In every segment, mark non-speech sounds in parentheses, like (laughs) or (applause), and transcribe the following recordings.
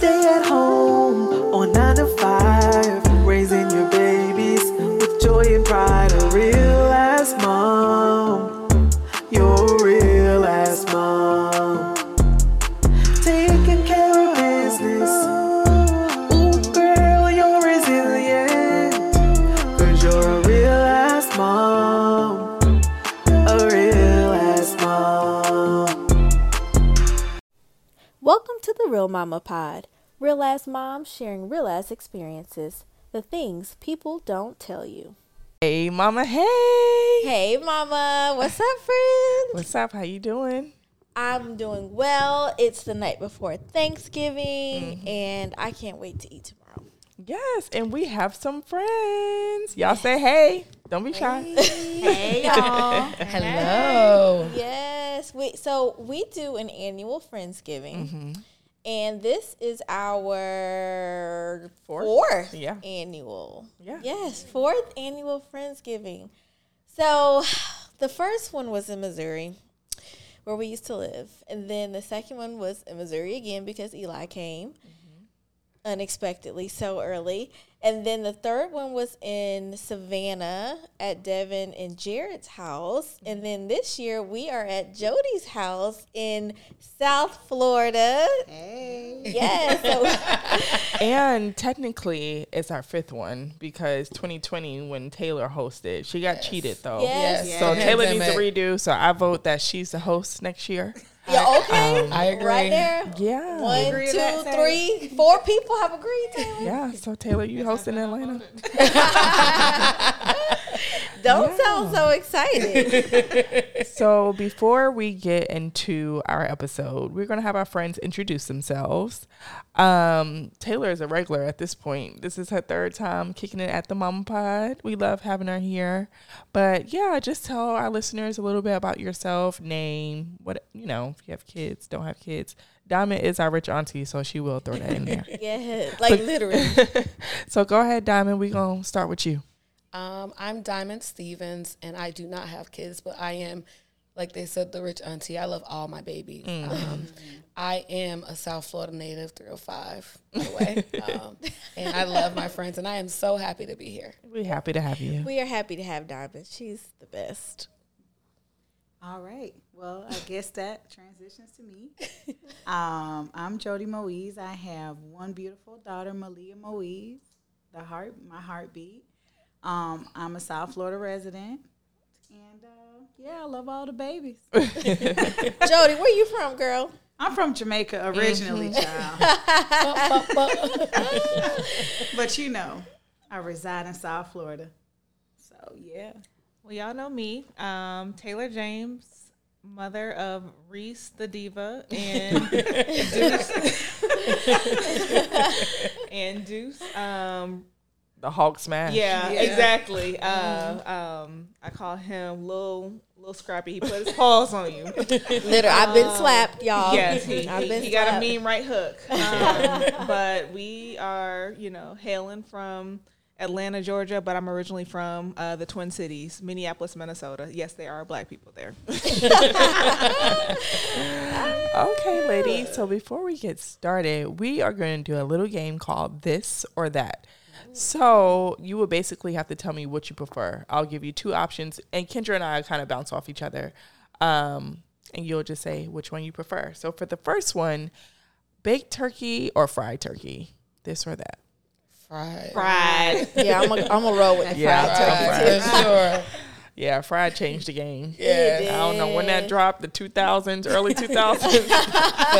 stay at Mama Pod. Real ass moms sharing real ass experiences. The things people don't tell you. Hey, mama. Hey. Hey, Mama. What's up, friend? What's up? How you doing? I'm doing well. It's the night before Thanksgiving, mm-hmm. and I can't wait to eat tomorrow. Yes, and we have some friends. Y'all say hey. Don't be shy. Hey, (laughs) y'all. Hello. yes. We, so we do an annual Friendsgiving. Mm-hmm. And this is our Fourth? fourth, Yeah. annual. Yeah. Yes, fourth annual Friendsgiving. So the first one was in Missouri, where we used to live. And then the second one was in Missouri again because Eli came unexpectedly so early. And then the third one was in Savannah at Devin and Jared's house. And then this year we are at Jody's house in South Florida. Hey. Yes. So (laughs) and technically, it's our fifth one because 2020, when Taylor hosted, she got cheated though. Yes. So Yeah. Taylor needs to redo. So I vote that she's the host next year. Yeah, okay. Um, I agree. Right there. Yeah. One, Agree to that, three, four people have agreed (laughs) to it. Yeah. So Taylor, you hosting Atlanta? (laughs) (laughs) (laughs) Don't sound so excited. (laughs) So before we get into our episode, we're gonna have our friends introduce themselves. Um, Taylor is a regular at this point. This is her third time kicking it at the Mama Pod. We love having her here. But yeah, just tell our listeners a little bit about yourself, name, what you know, if you have kids, don't have kids. Diamond is our rich auntie, so she will throw that in there. (laughs) yeah, like literally. so go ahead, Diamond. We're gonna start with you. Um, I'm Diamond Stevens, and I do not have kids, but I am, like they said, the rich auntie. I love all my babies. Um, I am a South Florida native, 305, by the way. (laughs) Um, and I love my friends, and I am so happy to be here. We're happy to have you. We are happy to have Diamond. She's the best. All right. Well, I guess that transitions to me. Um, I'm Jody Moise. I have one beautiful daughter, Malia Moise, the heart, my heartbeat. Um, I'm a South Florida resident, and uh, yeah, I love all the babies. (laughs) Jody, where you from, girl? I'm from Jamaica originally, child, (laughs) but you know, I reside in South Florida. So yeah, Well, y'all know me, um, Taylor James, mother of Reese the Diva and (laughs) Deuce. and Deuce. Um, The Hulk smash. yeah, exactly. Uh, um, I call him little little scrappy. He put his paws on you. Literally, I've been slapped, y'all. yes, he, I've been he got a slapped. mean right hook. (laughs) Um, but we are, you know, hailing from Atlanta, Georgia, but I'm originally from uh, the Twin Cities, Minneapolis, Minnesota. Yes, there are black people there. (laughs) Okay, ladies. So before we get started, we are going to do a little game called This or That. So you will basically have to tell me what you prefer. I'll give you two options, and Kendra and I kind of bounce off each other. Um, and you'll just say which one you prefer. So for the first one, baked turkey or fried turkey? This or that? Fried. Fried. (laughs) Yeah, I'm gonna I'm gonna roll with the Yeah, fried I'll turkey. take For sure. Yeah, fried changed the game. (laughs) Yeah. I don't know when that dropped, the 2000s, early 2000s. (laughs) For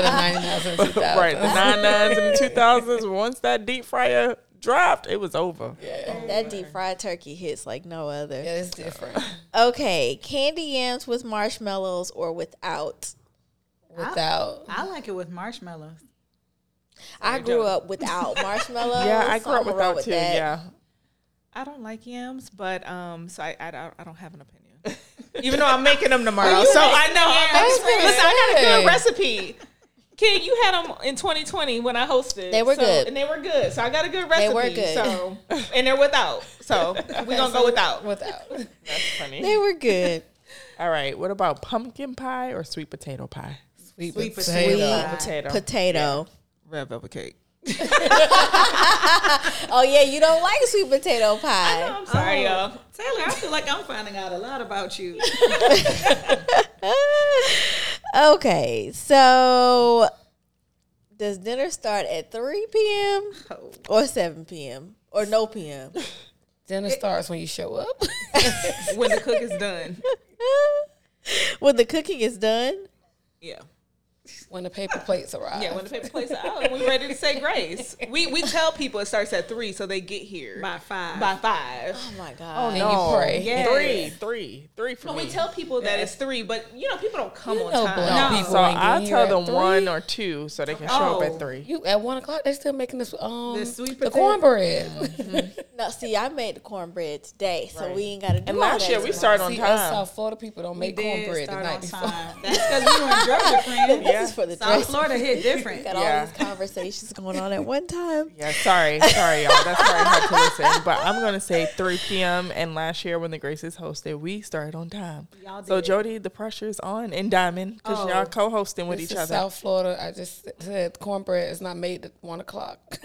the 99s and 2000s. right, the 99s and the 2000s. Once that deep fryer dropped, it was over. Yeah. That deep fried turkey hits like no other. Yeah, it's different. (laughs) Okay, candy yams with marshmallows or without. Without. I like it with marshmallows. I grew up without (laughs) marshmallows. Yeah, I so grew up without with too. that. Yeah. I don't like yams, but um, so I I, don't- I don't have an opinion. (laughs) Even though I'm making them tomorrow, so I know. I'm That's Listen, I got a good. good recipe. Kid, you had them in 2020 when I hosted. They were so- good. and they were good. So I got a good recipe. They were good. So (laughs) and they're without. So (laughs) we're gonna go without. Without. (laughs) That's funny. They were good. All right. What about pumpkin pie or sweet potato pie? Sweet, Sweet potato. potato. Potato. Potato. Red velvet cake. Oh yeah, you don't like sweet potato pie. I'm sorry, Oh, y'all. Taylor, I feel like I'm finding out a lot about you. Okay, so does dinner start at 3 p.m. Oh. or 7 p.m. or no p.m.? (laughs) Dinner starts when you show up. (laughs) When the cook is done. (laughs) when the cooking is done? Yeah. When the paper plates arrive. Yeah, when the paper plates are out and we ready to say grace. We we tell people it starts at three so they get here By five. by five. Oh my god. Oh god. you no, pray. Yes. three, three, three for No, me. we tell people that it's three, but you know people don't come You on know time. black No. so I tell them at one or two so they can show up Oh. at three. You at one o'clock they still making this um The sweet the potato- cornbread. (laughs) No, see, I made the cornbread today, so Right. we ain't got to do And all last that year we tomorrow. started on See, us time. South Florida people don't We make cornbread the night before. That's because we were in (laughs) Georgia, friend. Yeah. This is for the South dress. Florida hit (laughs) different. Got Yeah. all these conversations going on at one time. Yeah, sorry, sorry, y'all. That's very hard to listen. But I'm gonna say 3 p.m. And last year when the Graces hosted, we started on time. Y'all did. So. Jody, the pressure's on, and Diamond, because Oh. y'all co-hosting with each other. South Florida. I just said cornbread is not made at one o'clock. (laughs) (laughs)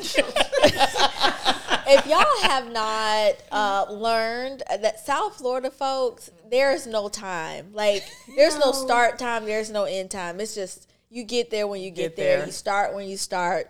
if y'all have not uh, learned that South Florida folks, there's no time. Like there's no start time, there's no end time. It's just you get there when you get, Get there. there. You start when you start.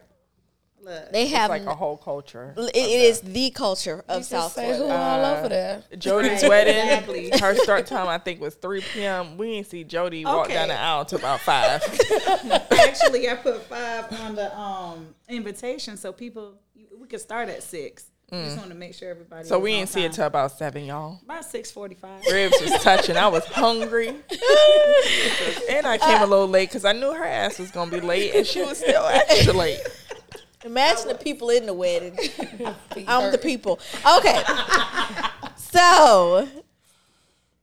Look, They It's have like a whole culture. it, it is the culture of Just South say who Florida. all over there. Jody's Right, wedding, exactly. her start time I think was 3 p.m. We didn't see Jody walk down the aisle till about five. (laughs) (laughs) actually, I put five on the um invitation so people we could start at six. We Just want to make sure everybody. so we didn't see it time. till about seven, y'all. about six forty-five. Ribs was touching. I was hungry, (laughs) and I came a little late because I knew her ass was gonna be late, and she was still extra late. Imagine the people in the wedding. (laughs) I'm the people. Okay, so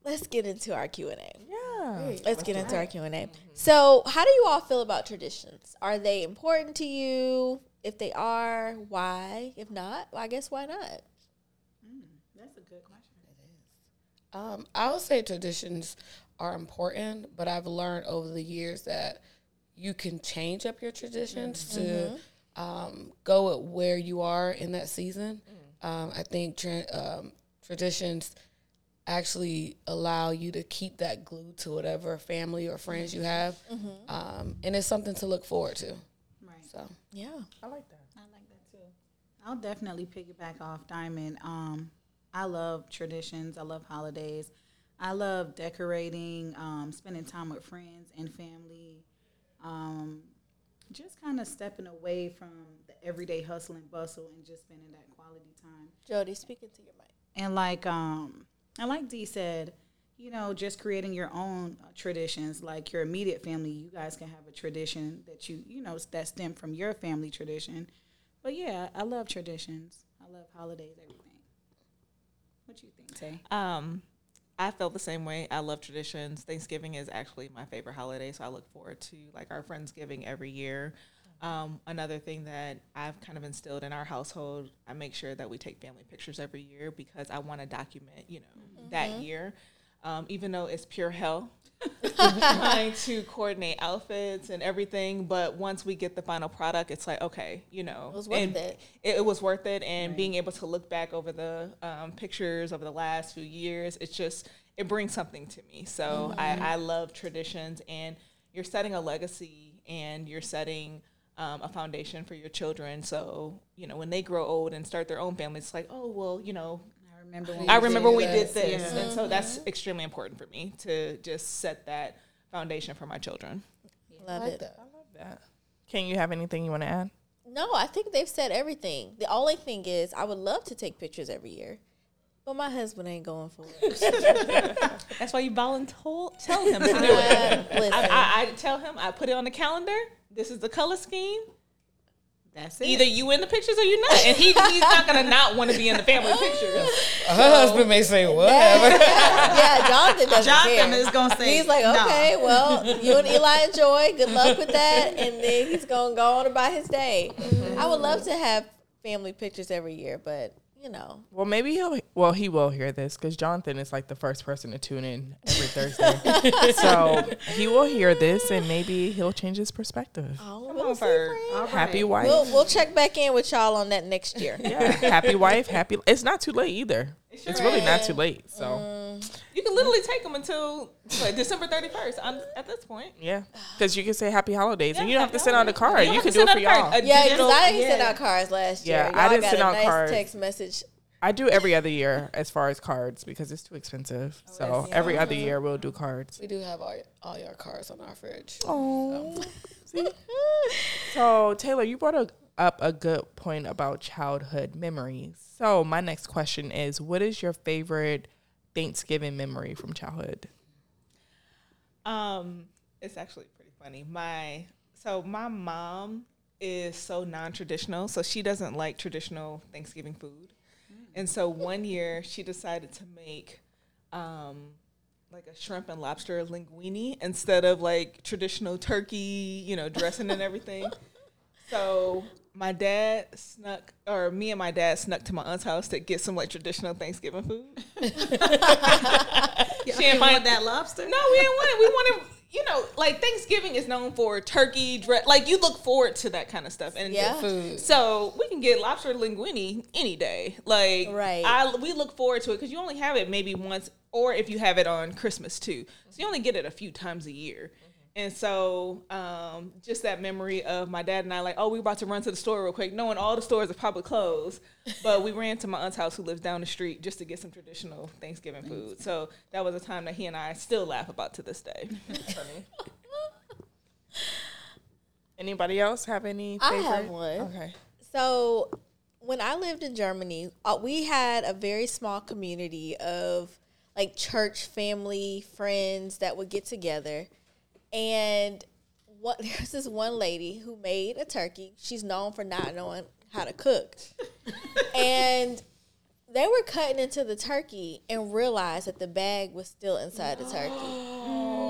let's get into our Q and A. Yeah. Let's get into our Q and A. Mm-hmm. So, how do you all feel about traditions? Are they important to you? If they are, why? If not, well, I guess why not? That's a good question. Um, I would say traditions are important, but I've learned over the years that you can change up your traditions to um, go at where you are in that season. Um, I think tra- um, traditions actually allow you to keep that glue to whatever family or friends you have, um, and it's something to look forward to. Right. So Yeah. I like that. I like that too. I'll definitely piggyback off Diamond. Um, I love traditions. I love holidays. I love decorating, um, spending time with friends and family. Um, just kind of stepping away from the everyday hustle and bustle and just spending that quality time. Jody, speaking to your mic. And like um and like Dee said, you know, just creating your own uh, traditions, like your immediate family, you guys can have a tradition that you, you know, that stem from your family tradition. But yeah, I love traditions. I love holidays, everything. What do you think, Tay? Um, I felt the same way. I love traditions. Thanksgiving is actually my favorite holiday, so I look forward to like our Friendsgiving every year. Um, another thing that I've kind of instilled in our household, I make sure that we take family pictures every year because I want to document, you know, that year. Um, even though it's pure hell, (laughs) (laughs) trying to coordinate outfits and everything, but once we get the final product, it's like okay, you know, It was worth it. it, it was worth it. And being able to look back over the um, pictures over the last few years it's just it brings something to me. So I, I love traditions and you're setting a legacy and you're setting um, a foundation for your children. So you know when they grow old and start their own families it's like oh well you know remember when i we remember did we this. did this Yeah. and so that's mm-hmm. extremely important for me to just set that foundation for my children Love I like it. that. I love that. Can you have anything you want to add? No, I think they've said everything. The only thing is, I would love to take pictures every year, but my husband ain't going for it. (laughs) (laughs) that's why you volunteer tell him to do it (laughs) listen, I, I, I tell him I put it on the calendar. This is the color scheme. That's it. Either you in the pictures or you're not, and he he's not gonna not want to be in the family (laughs) pictures. Uh, her husband may say whatever. (laughs) yeah, Jonathan doesn't Jonathan care. is gonna say He's like, no. okay, well, you and Eli enjoy. Good luck with that, and then he's gonna go on about his day. Mm-hmm. I would love to have family pictures every year, but you know. Well, maybe he'll. Well, he will hear this because Jonathan is like the first person to tune in every Thursday, (laughs) so he will hear this and maybe he'll change his perspective. Oh, we'll see, Ferg. friend. All Happy wife. We'll we'll check back in with y'all on that next year. yeah, happy wife, happy. It's not too late either. sure it's really not too late. So Mm. You can literally take them until what, December 31st I'm, at this point. yeah, because you can say happy holidays and you don't have to send out a holidays. card. You You, can do it for send out a y'all. Yeah, because I didn't send out cards last year. Yeah, Y'all I didn't got send a out nice cards. text message. I do every other year as far as cards because it's too expensive. Oh, so that's- every other year we'll do cards. We do have all, all your cards on our fridge. Oh. So (laughs) Taylor, you brought a, up a good point about childhood memories. So my next question is, what is your favorite Thanksgiving memory from childhood? Um, it's actually pretty funny. My so my mom is so non-traditional, so she doesn't like traditional Thanksgiving food. And so one year she decided to make um like a shrimp and lobster linguine instead of like traditional turkey, you know, dressing and everything. (laughs) So my dad snuck, or me and my dad snuck to my aunt's house to get some like traditional Thanksgiving food. (laughs) (laughs) You She didn't didn't want find- that lobster? No, we didn't want it. We wanted, you know, like Thanksgiving is known for turkey, dre- like you look forward to that kind of stuff. And Yeah. Food. so we can get lobster linguine any day. Like, Right. I we look forward to it because you only have it maybe once, or if you have it on Christmas too. So you only get it a few times a year. And so, um, just that memory of my dad and I, like, oh, we were about to run to the store real quick, knowing all the stores are probably closed. But we ran to my aunt's house, who lives down the street, just to get some traditional Thanksgiving food. So that was a time that he and I still laugh about to this day. (laughs) Funny. (laughs) Anybody else have any? I Favorite? have one. Okay. So when I lived in Germany, uh, we had a very small community of like church family friends that would get together, and what (laughs) there's this one lady who made a turkey. She's known for not knowing how to cook, and they were cutting into the turkey and realized that the bag was still inside the turkey. (gasps)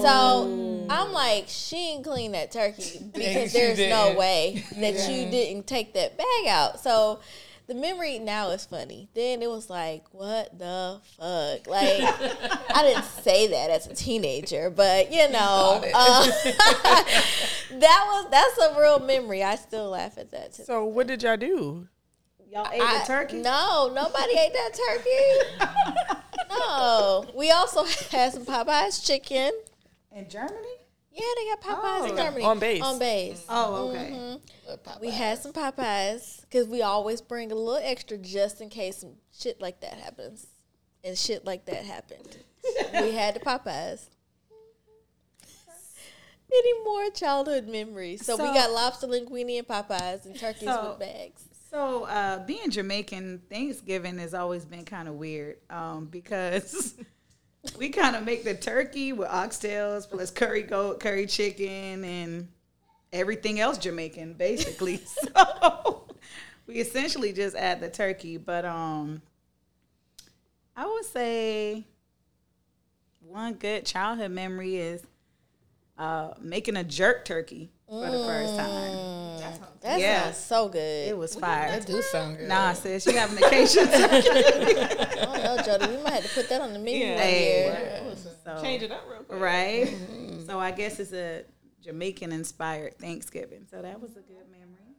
So I'm like, she ain't clean that turkey (laughs) because there's no didn't. way that you didn't take that bag out. So the memory now is funny. Then it was like, what the fuck? Like, (laughs) I didn't say that as a teenager, but you know, uh, (laughs) (laughs) that was that's a real memory. I still laugh at that. To So what did y'all do? Y'all ate I- the turkey? No, nobody ate that turkey. no, we also had some Popeyes chicken. In Germany? Yeah, they got Popeyes in Oh. Germany On base. On base. Oh, okay. Mhm. We had some Popeyes because we always bring a little extra just in case some shit like that happens, and shit like that happened. we (laughs) had the Popeyes. Any more childhood memories? So, we got lobster linguine and Popeyes and turkeys So- with bags. So, uh, being Jamaican, Thanksgiving has always been kind of weird um, because (laughs) we kind of make the turkey with oxtails plus curry goat, curry chicken, and everything else Jamaican, basically. (laughs) so, we essentially just add the turkey. But um, I would say one good childhood memory is uh, making a jerk turkey for the first time. That Yeah. sounds so good. It was fire. That do sound good. Nah, sis, you having occasion. (laughs) I don't know, Jody. We might have to put that on the menu Yeah. one Hey. year. So, Change it up real quick. right? So I guess it's a Jamaican inspired Thanksgiving. So that was a good memory.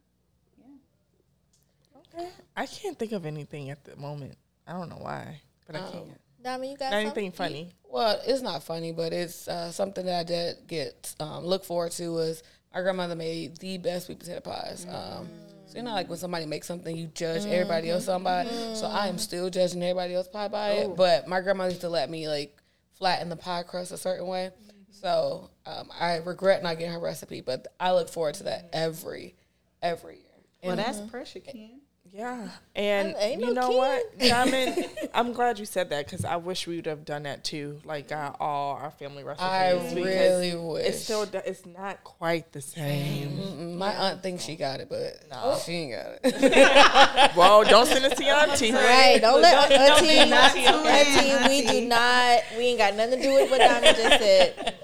Yeah. Okay. I can't think of anything at the moment. I don't know why, but I can't. Diamond, you got Not something? anything funny. Well, it's not funny, but it's uh, something that I did get um, look forward to. Was my grandmother made the best sweet potato pies. Um, so you know, like when somebody makes something, you judge everybody else somebody. by. it. So I am still judging everybody else pie by it. But my grandma used to let me like flatten the pie crust a certain way. So um, I regret not getting her recipe, but I look forward to that every every year. Well, that's pressure, Ken. Yeah, and you no know kid. (laughs) what, Diamond? I'm glad you said that because I wish we would have done that too. Like got all our family recipes. I really wish. It's still it's not quite the same. Mm, My aunt thinks she got it, but no, she ain't got it. (laughs) well, don't send it to your auntie. (laughs) Right, don't let don't auntie, not auntie, tune in, we do not, we ain't got nothing to do with what Diamond just said.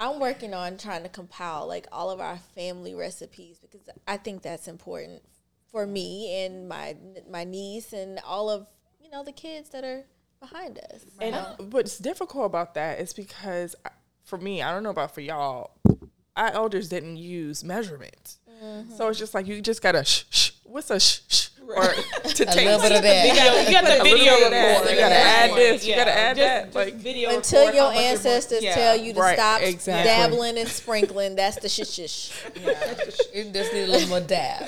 I'm working on trying to compile like all of our family recipes because I think that's important for me and my my niece and all of you know the kids that are behind us. And what's difficult about that is because uh, for me, I don't know about for y'all, our elders didn't use measurements. Mm-hmm. So it's just like you just gotta shh, shh. What's a shh, shh? Or (laughs) to A taste. little bit of that. You got, you got the A video bit of that. You gotta at add point. this, you gotta add just- that, just like- video Until record your how much you're- ancestors yeah. tell you to Right, stop exactly. dabbling and sprinkling, that's the shh shish. You (laughs) just need a little more dab.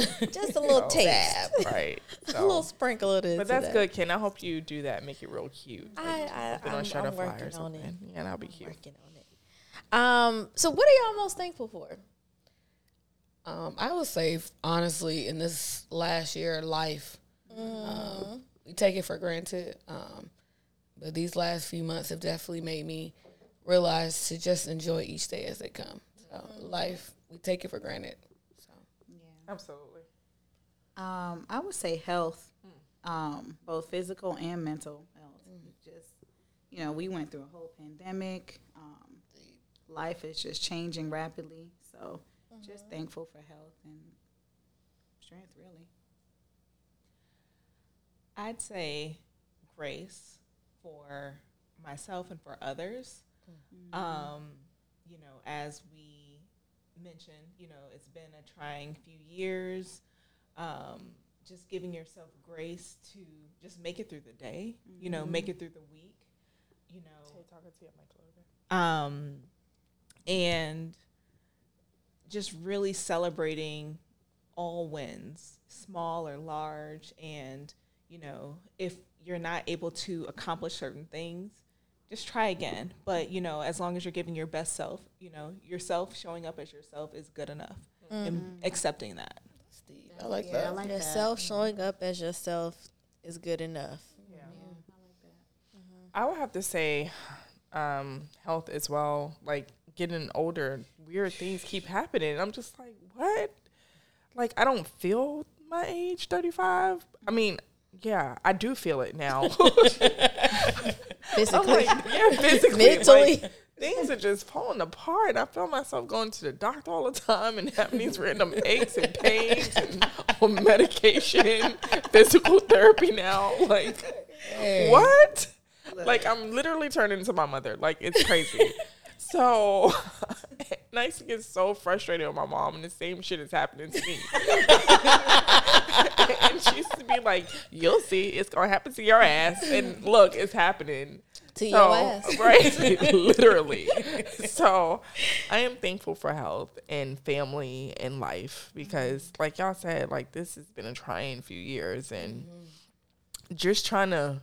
(laughs) Just a little taste, right. (laughs) a little sprinkle of this. But that's of good, Ken. I hope you do that. Make it real cute. Like, I, I, I'm, I'm working on it. Yeah, that'll be cute. Working on it. Um. So, what are y'all most thankful for? Um, I would say, honestly, in this last year of life, um, we take it for granted. Um, but these last few months have definitely made me realize to just enjoy each day as they come. So, life, we take it for granted. So, yeah, Absolutely. Um, I would say health, um, both physical and mental health. Just you know, we went through a whole pandemic. Um, life is just changing rapidly, so just thankful for health and strength. Really, I'd say grace for myself and for others. Um, you know, as we mentioned, you know, it's been a trying few years. Um, just giving yourself grace to just make it through the day, you know, make it through the week, you know, talking to you my clothing. um, and just really celebrating all wins, small or large. And, you know, if you're not able to accomplish certain things, just try again. But, you know, as long as you're giving your best self, you know, yourself showing up as yourself is good enough and accepting that. Steve, I like yeah, that. I like that. Yourself showing up as yourself is good enough. I would have to say um, health as well. Like getting older, weird things keep happening. I'm just like, what? Like I don't feel my age, 35. I mean, yeah, I do feel it now. (laughs) (laughs) Physically, like, yeah, physically, Mentally. like, things are just falling apart. I feel myself going to the doctor all the time and having these random aches and pains and (laughs) on medication, physical therapy now. Like, what? Like, I'm literally turning into my mother. Like, it's crazy. (laughs) so, (laughs) I used to get so frustrated with my mom, and the same shit is happening to me. and she used to be like, "You'll see, it's gonna happen to your ass." And look, it's happening to so, your ass. (laughs) Right, (laughs) literally. So, I am thankful for health and family and life because, mm-hmm. like y'all said, like this has been a trying few years, and mm-hmm. just trying to.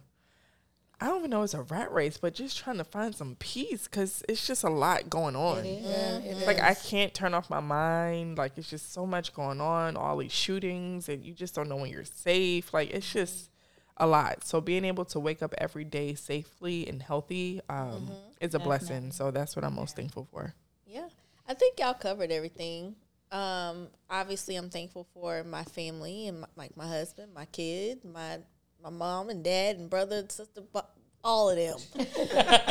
I don't even know it's a rat race, but just trying to find some peace because it's just a lot going on. Yeah, mm-hmm. it Like I can't turn off my mind. Like it's just so much going on, all these shootings, and you just don't know when you're safe. Like it's just a lot. So being able to wake up every day safely and healthy um, is a blessing. So that's what I'm most thankful for. Yeah, I think y'all covered everything. Um, obviously, I'm thankful for my family and my, like my husband, my kid, my my mom and dad and brother and sister, all of them. (laughs)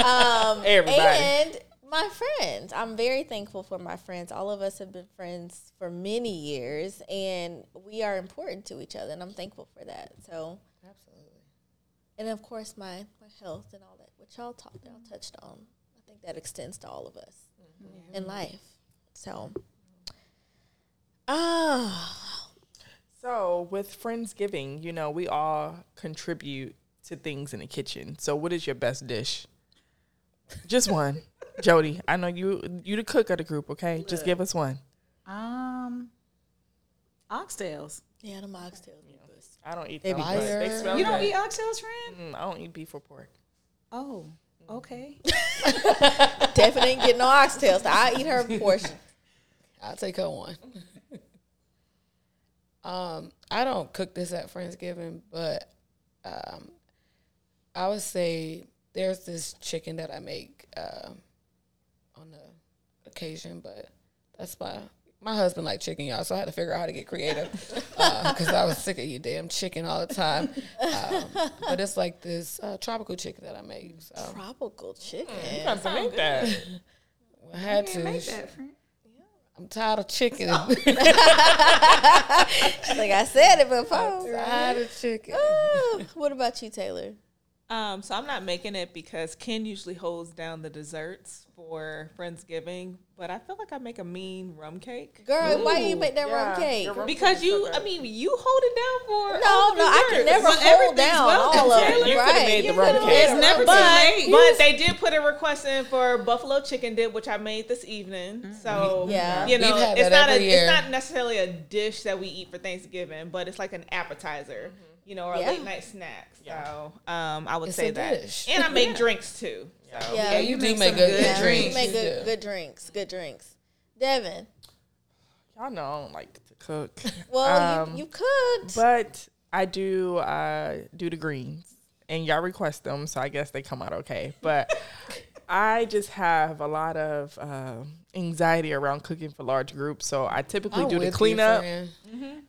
um, Everybody. and my friends. I'm very thankful for my friends. All of us have been friends for many years, and we are important to each other, and I'm thankful for that. So, Absolutely. and of course, my my health and all that, which y'all talked, y'all touched on. I think that extends to all of us in life. So, ah, So with Friendsgiving, you know, we all contribute to things in the kitchen. So what is your best dish? Just one. (laughs) Jody, I know you you the cook of the group, okay? Just give us one. um, oxtails. yeah, the oxtails. Be good. I don't eat They them, be they smell You don't good. eat oxtails, friend? Mm, I don't eat beef or pork. Oh, okay. (laughs) Definitely ain't getting no oxtails. So I eat her portion. I'll take her one. (laughs) um, I don't cook this at Friendsgiving, but um, I would say there's this chicken that I make um, on the occasion, but that's my my husband like chicken, y'all. So I had to figure out how to get creative (laughs) because I was sick of you damn chicken all the time. Um, but it's like this uh, tropical chicken that I make. So Tropical chicken. You got to make that. (laughs) I had to. Make that, friend. I'm tired of chicken. (laughs) Like I said it before. I'm tired of chicken. Ah, what about you, Taylor? Um, so I'm not making it because Ken usually holds down the desserts for Friendsgiving, but I feel like I make a mean rum cake. Girl, why you make that yeah, rum cake? rum- Because you, I mean, you hold it down for No, all the no, I can never But hold down welcome, all of Taylor. them. You could've Right. made the You rum cake. It's never rum too late. But they did put a request in for buffalo chicken dip, which I made this evening. So Yeah. you know, We've had it's that not a, year. it's not necessarily a dish that we eat for Thanksgiving, but it's like an appetizer, you know, or a Yeah. late night snack. So um, I would It's say that, dish. and I make drinks too. So. Yeah, Yeah, you do make make good, good Yeah, drinks. You make good, do. good drinks. Good drinks. Devin. Y'all know I don't like to cook. (laughs) Well, Um, you, you could. But I do uh, do the greens, and y'all request them, so I guess they come out okay. But (laughs) I just have a lot of uh, anxiety around cooking for large groups, so I typically I'm do the with you, cleanup, friend.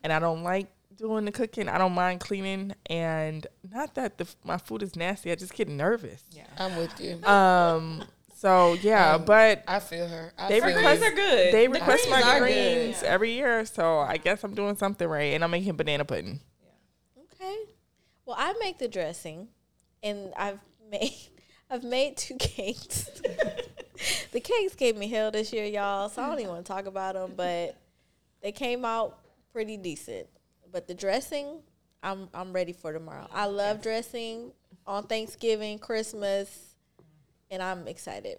and I don't like doing the cooking. I don't mind cleaning, and not that the my food is nasty. I just get nervous. Yeah, I'm with you. Um. So yeah, Um, but I feel her. I they feel request Greens are good. they The request greens my greens good. every year, so I guess I'm doing something right, and I'm making banana pudding. Okay. Well, I make the dressing, and I've (laughs) made I've made two cakes. (laughs) the cakes gave me hell this year, y'all. So I don't even want to talk about them, but they came out pretty decent. But the dressing, I'm I'm ready for tomorrow. I love dressing on Thanksgiving, Christmas, and I'm excited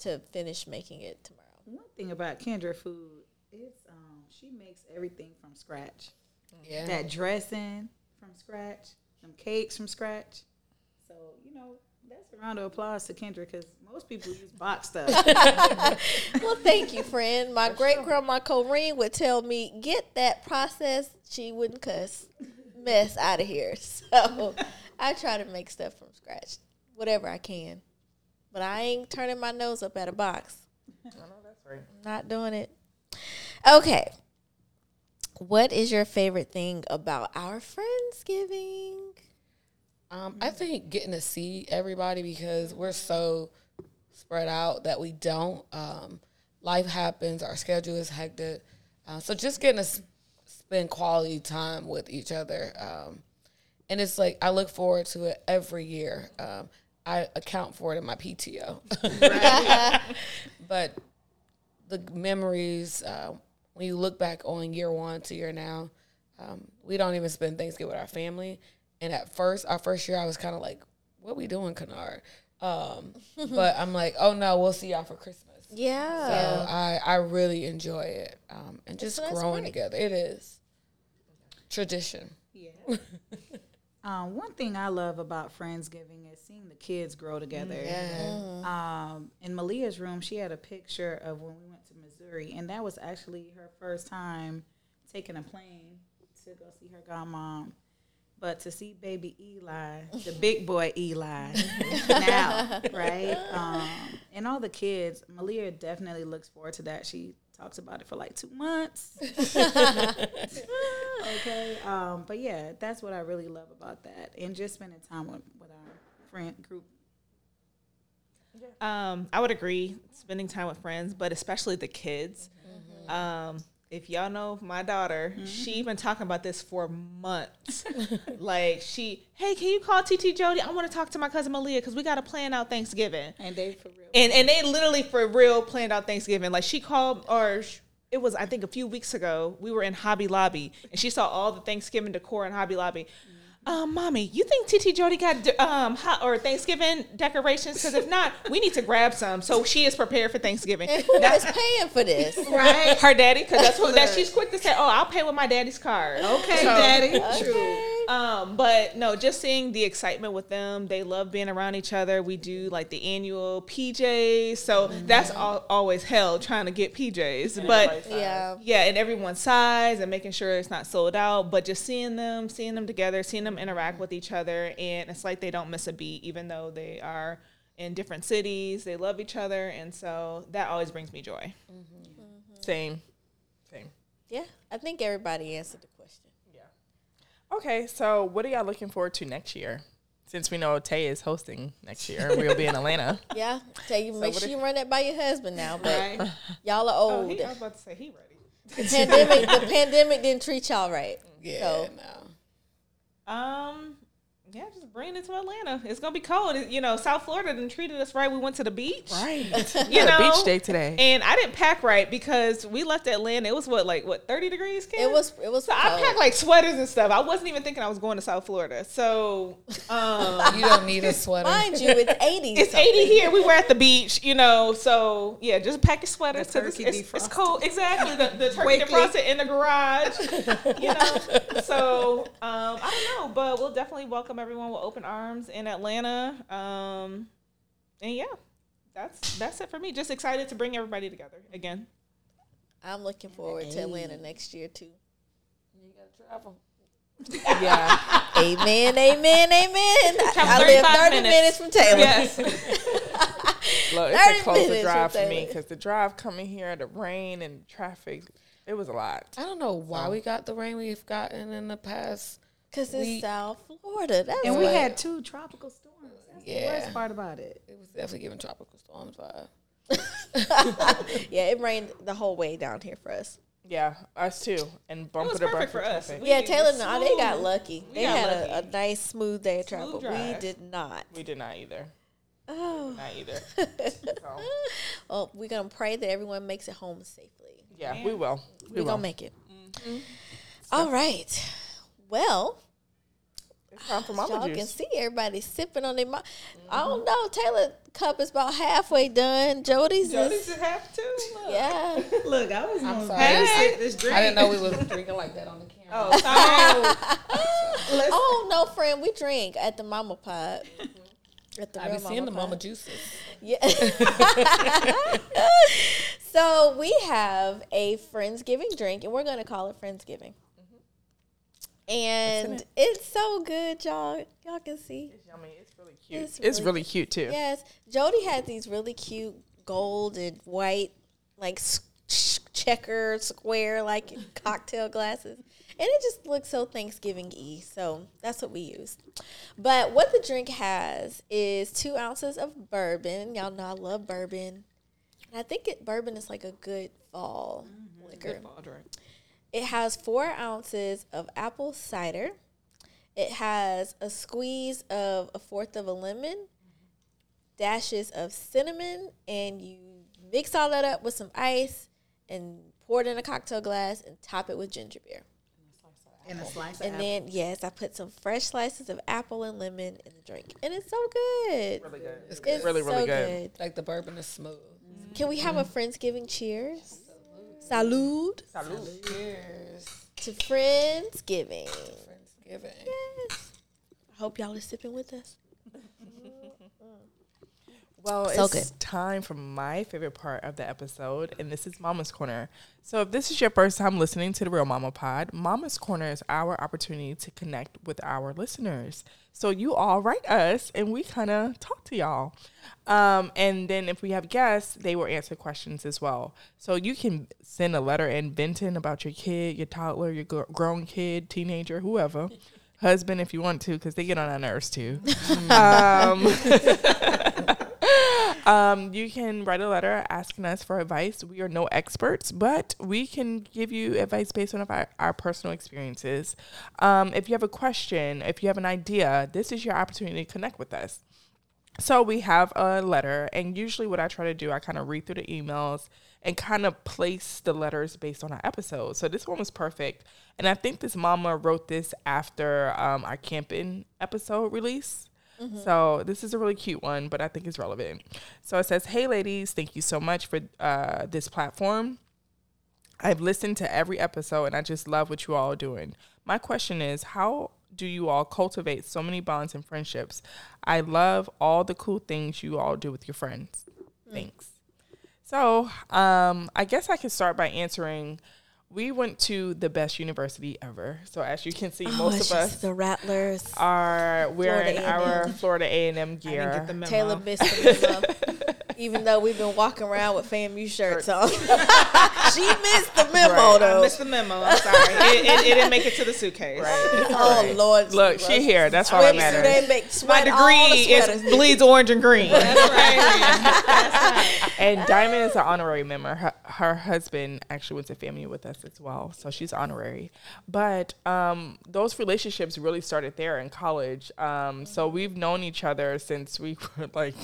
to finish making it tomorrow. One thing about Kendra food is um, she makes everything from scratch. Yeah. That dressing from scratch, them cakes from scratch. So you know that's a round of applause to Kendra because most people use box stuff. (laughs) (laughs) Well, thank you, friend. My great grandma Corrine would tell me, get that process. She wouldn't cuss mess out of here. (laughs) So I try to make stuff from scratch, whatever I can. But I ain't turning my nose up at a box. I know that's right. Not doing it. Okay. What is your favorite thing about our Friendsgiving? Um, I think getting to see everybody because we're so spread out that we don't. Um, life happens, our schedule is hectic. Uh, so just getting to spend quality time with each other. Um, and it's like I look forward to it every year. Um, I account for it in my PTO. (laughs) but the memories, uh, when you look back on year one to year now, um, we don't even spend Thanksgiving with our family. And at first, our first year, I was kind of like, "What we doing, Kennard?" Um, (laughs) but I'm like, "Oh no, we'll see y'all for Christmas." Yeah. So I I really enjoy it um, and just a nice growing break. together. It is tradition. yeah. (laughs) Um, one thing I love about Friendsgiving is seeing the kids grow together. Yeah. Um, in Malia's room, she had a picture of when we went to Missouri, and that was actually her first time taking a plane to go see her godmom. But to see baby Eli, the (laughs) big boy Eli, (laughs) now, (laughs) right? Um, and all the kids, Malia definitely looks forward to that. She talks about it for like two months. okay. Um, but yeah, that's what I really love about that. And just spending time with, with our friend group Um, I would agree, spending time with friends, but especially the kids. Um, if y'all know my daughter, she mm-hmm. been talking about this for months. (laughs) like she, hey, can you call TT Jody? I want to talk to my cousin Malia because we got to plan out Thanksgiving. and they for real. And and they literally for real planned out Thanksgiving. Like she called or sh- it was I think a few weeks ago. We were in Hobby Lobby and she saw all the Thanksgiving decor in Hobby Lobby. Um, mommy, you think TT Jody got um hot or Thanksgiving decorations? Because if not, we need to grab some so she is prepared for Thanksgiving. And who is paying for this? (laughs) right. Her daddy, because that's what that she's quick to say. Oh, I'll pay with my daddy's card. Okay, So- daddy. True. Um, but no, just seeing the excitement with them. They love being around each other. We do like the annual PJs, so that's all, always hell trying to get PJs. But Yeah. yeah, and everyone's size and making sure it's not sold out. But just seeing them, seeing them together, seeing them interact with each other, and it's like they don't miss a beat, even though they are in different cities. They love each other, and so that always brings me joy. Same. Same. Yeah. I think everybody answered the question. Okay, so what are y'all looking forward to next year? Since we know Tay is hosting next year, we'll be in Atlanta. (laughs) Yeah. Tell you, make sure you run that by your husband now. But Right? (laughs) y'all are Oh, old. he, I was about to say he ready. the pandemic, the (laughs) pandemic didn't treat y'all right. Yeah, So- no. Um, yeah, just bring it to Atlanta. It's gonna be cold. You know, South Florida didn't treated us right. We went to the beach. Right. (laughs) You you know, know, beach day today. And I didn't pack right because we left Atlanta. It was what, like what, thirty degrees? Kim? It was it was So I packed like sweaters and stuff. I wasn't even thinking I was going to South Florida. So um, (laughs) You don't need a sweater. Mind you, it's 80. (laughs) it's eighty here. We were at the beach, you know. So yeah, just pack your sweaters. The 'cause it's, turkey it's, it's cold. Exactly. The, the turkey Quickly. defrosted in the garage. You know. So um, I don't know, but we'll definitely welcome everyone with open arms in Atlanta. Um, and yeah, that's that's it for me. Just excited to bring everybody together again. I'm looking forward to Atlanta next year too. You gotta travel. yeah. (laughs) Amen, amen, amen. I live 30 minutes, minutes. from Taylor. Yes. (laughs) Look, 30 it's a closer minutes drive for me because the drive coming here, the rain and traffic, it was a lot. I don't know why we got the rain we've gotten in the past. Because it's We- South Florida. That's And we what- had two tropical storms. That's the Yeah. worst part about it. It was definitely giving tropical storms vibe. (laughs) yeah, it rained the whole way down here for us. Yeah, us too. And It bumper was to perfect bumper for us. We- yeah, Taylor, was no, they got lucky. We They got had a, a nice smooth day of travel. We did not. We did not either. Oh, Not either. (laughs) So, well, we're gonna pray that everyone makes it home safely. yeah, we will. We We're will. gonna make it. Mm-hmm. All right. Well, It's time for mama y'all can see everybody sipping on their. Mo- I don't mm-hmm. know. Taylor cup is about halfway done. Jody's Jody is. just have to. Look. Yeah. (laughs) Look, I was I'm gonna sorry. babysit this drink. I didn't know we was drinking like that on the (laughs) camera. Oh, sorry. (laughs) oh no, friend, we drink at the Mama Pod. At the I be real seeing the Pod. mama juices. Yeah. so we have a Friendsgiving drink, and we're gonna call it Friendsgiving. And it's so good, y'all. Y'all can see. It's yummy. It's really cute. It's It's, really really cute too. Yes, Jody has these really cute gold and white, like s- checker square, like (laughs) cocktail glasses, and it just looks so Thanksgiving y. So that's what we used. But what the drink has is two ounces of bourbon. Y'all know I love bourbon, and I think it, bourbon is like a good fall mm-hmm. liquor. It has four ounces of apple cider. It has a squeeze of a fourth of a lemon, dashes of cinnamon, and you mix all that up with some ice and pour it in a cocktail glass and top it with ginger beer. And a slice of And apple. then, yes, I put some fresh slices of apple and lemon in the drink. And it's so good. Really good. It's It's Really, really so good. Like the bourbon is smooth. Can we have a Friendsgiving cheers? Salute Cheers. to Friendsgiving. Friendsgiving. Yes. I hope y'all are sipping with us. Well, So it's time for my favorite part of the episode, and this is Mama's Corner. So, if this is your first time listening to the Real Mama Pod, Mama's Corner is our opportunity to connect with our listeners. So, you all write us, and we kind of talk to y'all. Um, and then, if we have guests, they will answer questions as well. So, you can send a letter in venting about your kid, your toddler, your gr- grown kid, teenager, whoever. (laughs) Husband, if you want to, because they get on our nerves too. (laughs) um, (laughs) um, you can write a letter asking us for advice. We are no experts, but we can give you advice based on our, our personal experiences. Um, if you have a question, if you have an idea, this is your opportunity to connect with us. So we have a letter, and usually what I try to do, I kind of read through the emails and kind of place the letters based on our episode. So this one was perfect, and I think this mama wrote this after um, our camping episode release. So this is a really cute one, but I think it's relevant. So it says, "Hey ladies, thank you so much for uh, this platform. I've listened to every episode and I just love what you all are doing. My question is, how do you all cultivate so many bonds and friendships? I love all the cool things you all do with your friends. Thanks. So, um, I guess I could start by answering. We went to the best university ever. So as you can see, Oh, most of us the Rattlers. are wearing Florida our Florida A and M I didn't gear. get the memo. Taylor missed the memo. (laughs) Even though we've been walking around with FAMU shirts on. (laughs) she missed the memo Right. I missed the memo. I'm sorry. it, it, it didn't make it to the suitcase. Oh Lord, Look, Jesus. she here. That's all that Swimsuit matters. ain't make My sweat all the degree is bleeds orange and green. (laughs) And Diamond is an honorary member. Her, her husband actually went to FAMU with us as well, so she's honorary. But um, those relationships really started there in college. Um, so we've known each other since we (laughs) were like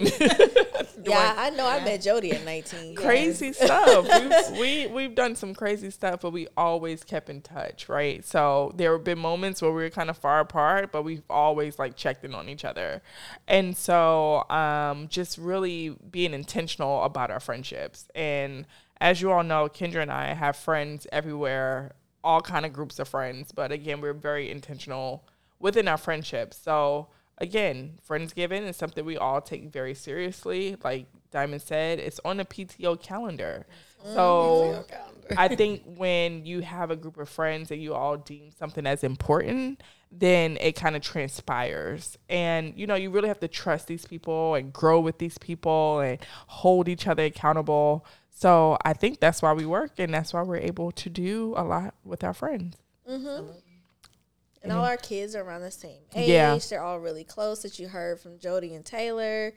nineteen. (laughs) (laughs) Yeah, I know. I met Jody at 19. crazy stuff. (laughs) We've, we we've done some crazy stuff, but we always kept in touch, right? So there have been moments where we were kind of far apart, but we've always like checked in on each other, and so um, just really being intentional about our friendships. And as you all know, Kendra and I have friends everywhere, all kind of groups of friends. But again, we're very intentional within our friendships. So again, Friendsgiving is something we all take very seriously. Like Diamond said, it's on the PTO calendar. So I think when you have a group of friends and you all deem something as important, then it kind of transpires. And you know, you really have to trust these people and grow with these people and hold each other accountable. So I think that's why we work and that's why we're able to do a lot with our friends. And all our kids are around the same age. Yeah. They're all really close that you heard from Jody and Taylor.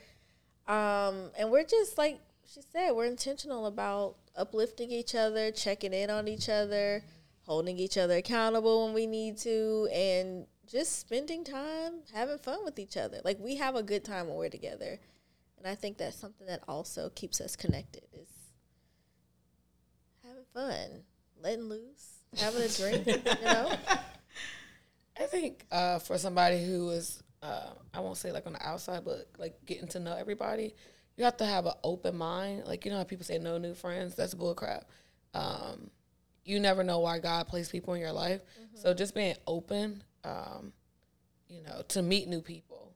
Um, and we're just like she said, we're intentional about uplifting each other, checking in on each other, holding each other accountable when we need to, and just spending time having fun with each other. Like we have a good time when we're together. And I think that's something that also keeps us connected is having fun, letting loose, having a drink, you know? (laughs) I think uh, for somebody who is, uh, I won't say like on the outside, but like getting to know everybody, you have to have an open mind. Like you know how people say no new friends, that's bullcrap. Um, you never know why God places people in your life, so just being open, um, you know, to meet new people,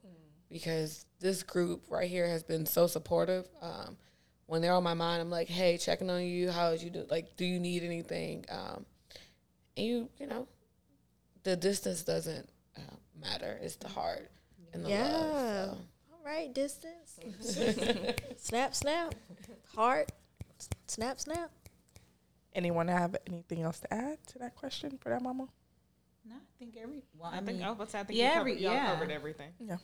because this group right here has been so supportive. Um, when they're on my mind, I'm like, hey, checking on you. How is you do? Like, do you need anything? Um, and you, you know, the distance doesn't uh, matter. It's the heart and the Yeah. love. All right, distance. (laughs) snap, snap. Heart. Snap, snap. Anyone have anything else to add to that question for that mama? No, I think every. Well, I I, think, mean, I, was about to say, I think yeah, you covered, every- y'all yeah. covered everything. Yeah.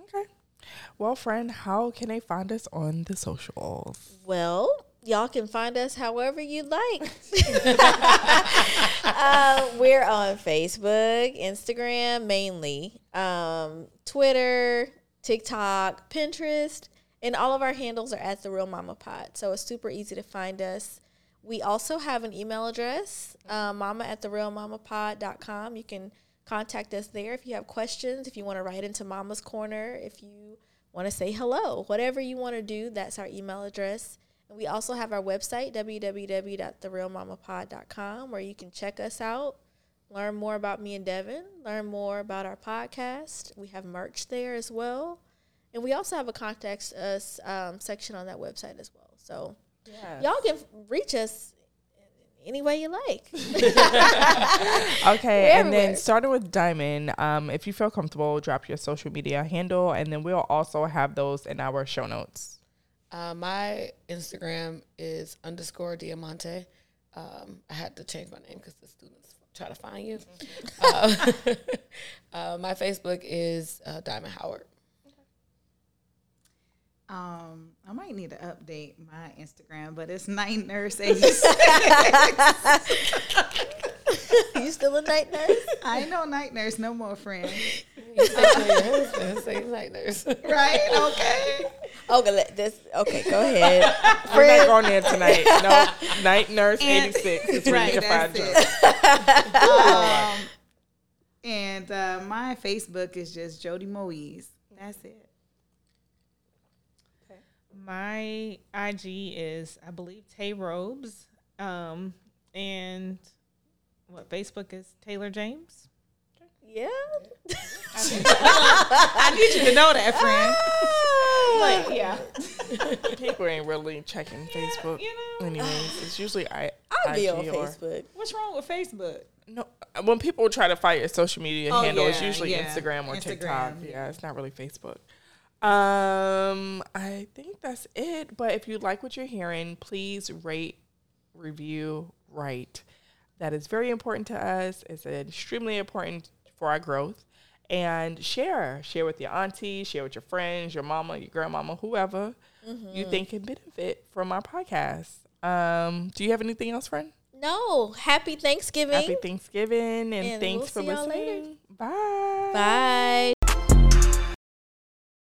Okay. Well, friend, how can they find us on the socials? Well, y'all can find us however you'd like. (laughs) uh, we're on Facebook, Instagram mainly, um, Twitter, TikTok, Pinterest, and all of our handles are at the Real Mama Pod. So it's super easy to find us. We also have an email address, uh, mama at the real mama realmamapod.com. You can contact us there if you have questions, if you want to write into Mama's Corner, if you want to say hello, whatever you want to do, that's our email address. And we also have our website, www.therealmamapod.com, where you can check us out, learn more about me and Devin, learn more about our podcast. We have merch there as well. And we also have a contact us um, section on that website as well. So y'all can reach us any way you like. (laughs) (laughs) Okay, We're and then starting with Diamond, um, if you feel comfortable, drop your social media handle, and then we'll also have those in our show notes. Uh, my Instagram is underscore Diamante. Um, I had to change my name because the students try to find you. (laughs) uh, (laughs) uh, my Facebook is uh, Diamond Howard. um, I might need to update my Instagram, but it's night nurse eighty (laughs) six. you still a night nurse? I ain't no night nurse no more, friend. You say to say night nurse. Right? Okay. Okay, let this. Okay, go (laughs) ahead. We're not going there tonight. No, (laughs) Night Nurse 86 is where Right, you can find that's um, and uh, my Facebook is just Jody Moise. That's it. My IG is, I believe, Tay Robes. Um, and what Facebook is Taylor James. yeah. (laughs) I need you to know that, friend. Like, yeah. (laughs) People ain't really checking Facebook. You know, Anyways, it's usually I. I'll be on or- Facebook. What's wrong with Facebook? No, when people try to fight your social media Oh, handle, it's usually yeah. Instagram or Instagram, TikTok. yeah. Yeah, it's not really Facebook. Um, I think that's it. But if you like what you're hearing, please rate, review, write. That is very important to us. It's extremely important for our growth. And share, share with your auntie, share with your friends, your mama, your grandmama, whoever you think can benefit from our podcast. Um, do you have anything else, friend? No, happy Thanksgiving. Happy Thanksgiving and, And thanks we'll for listening. Bye. Bye.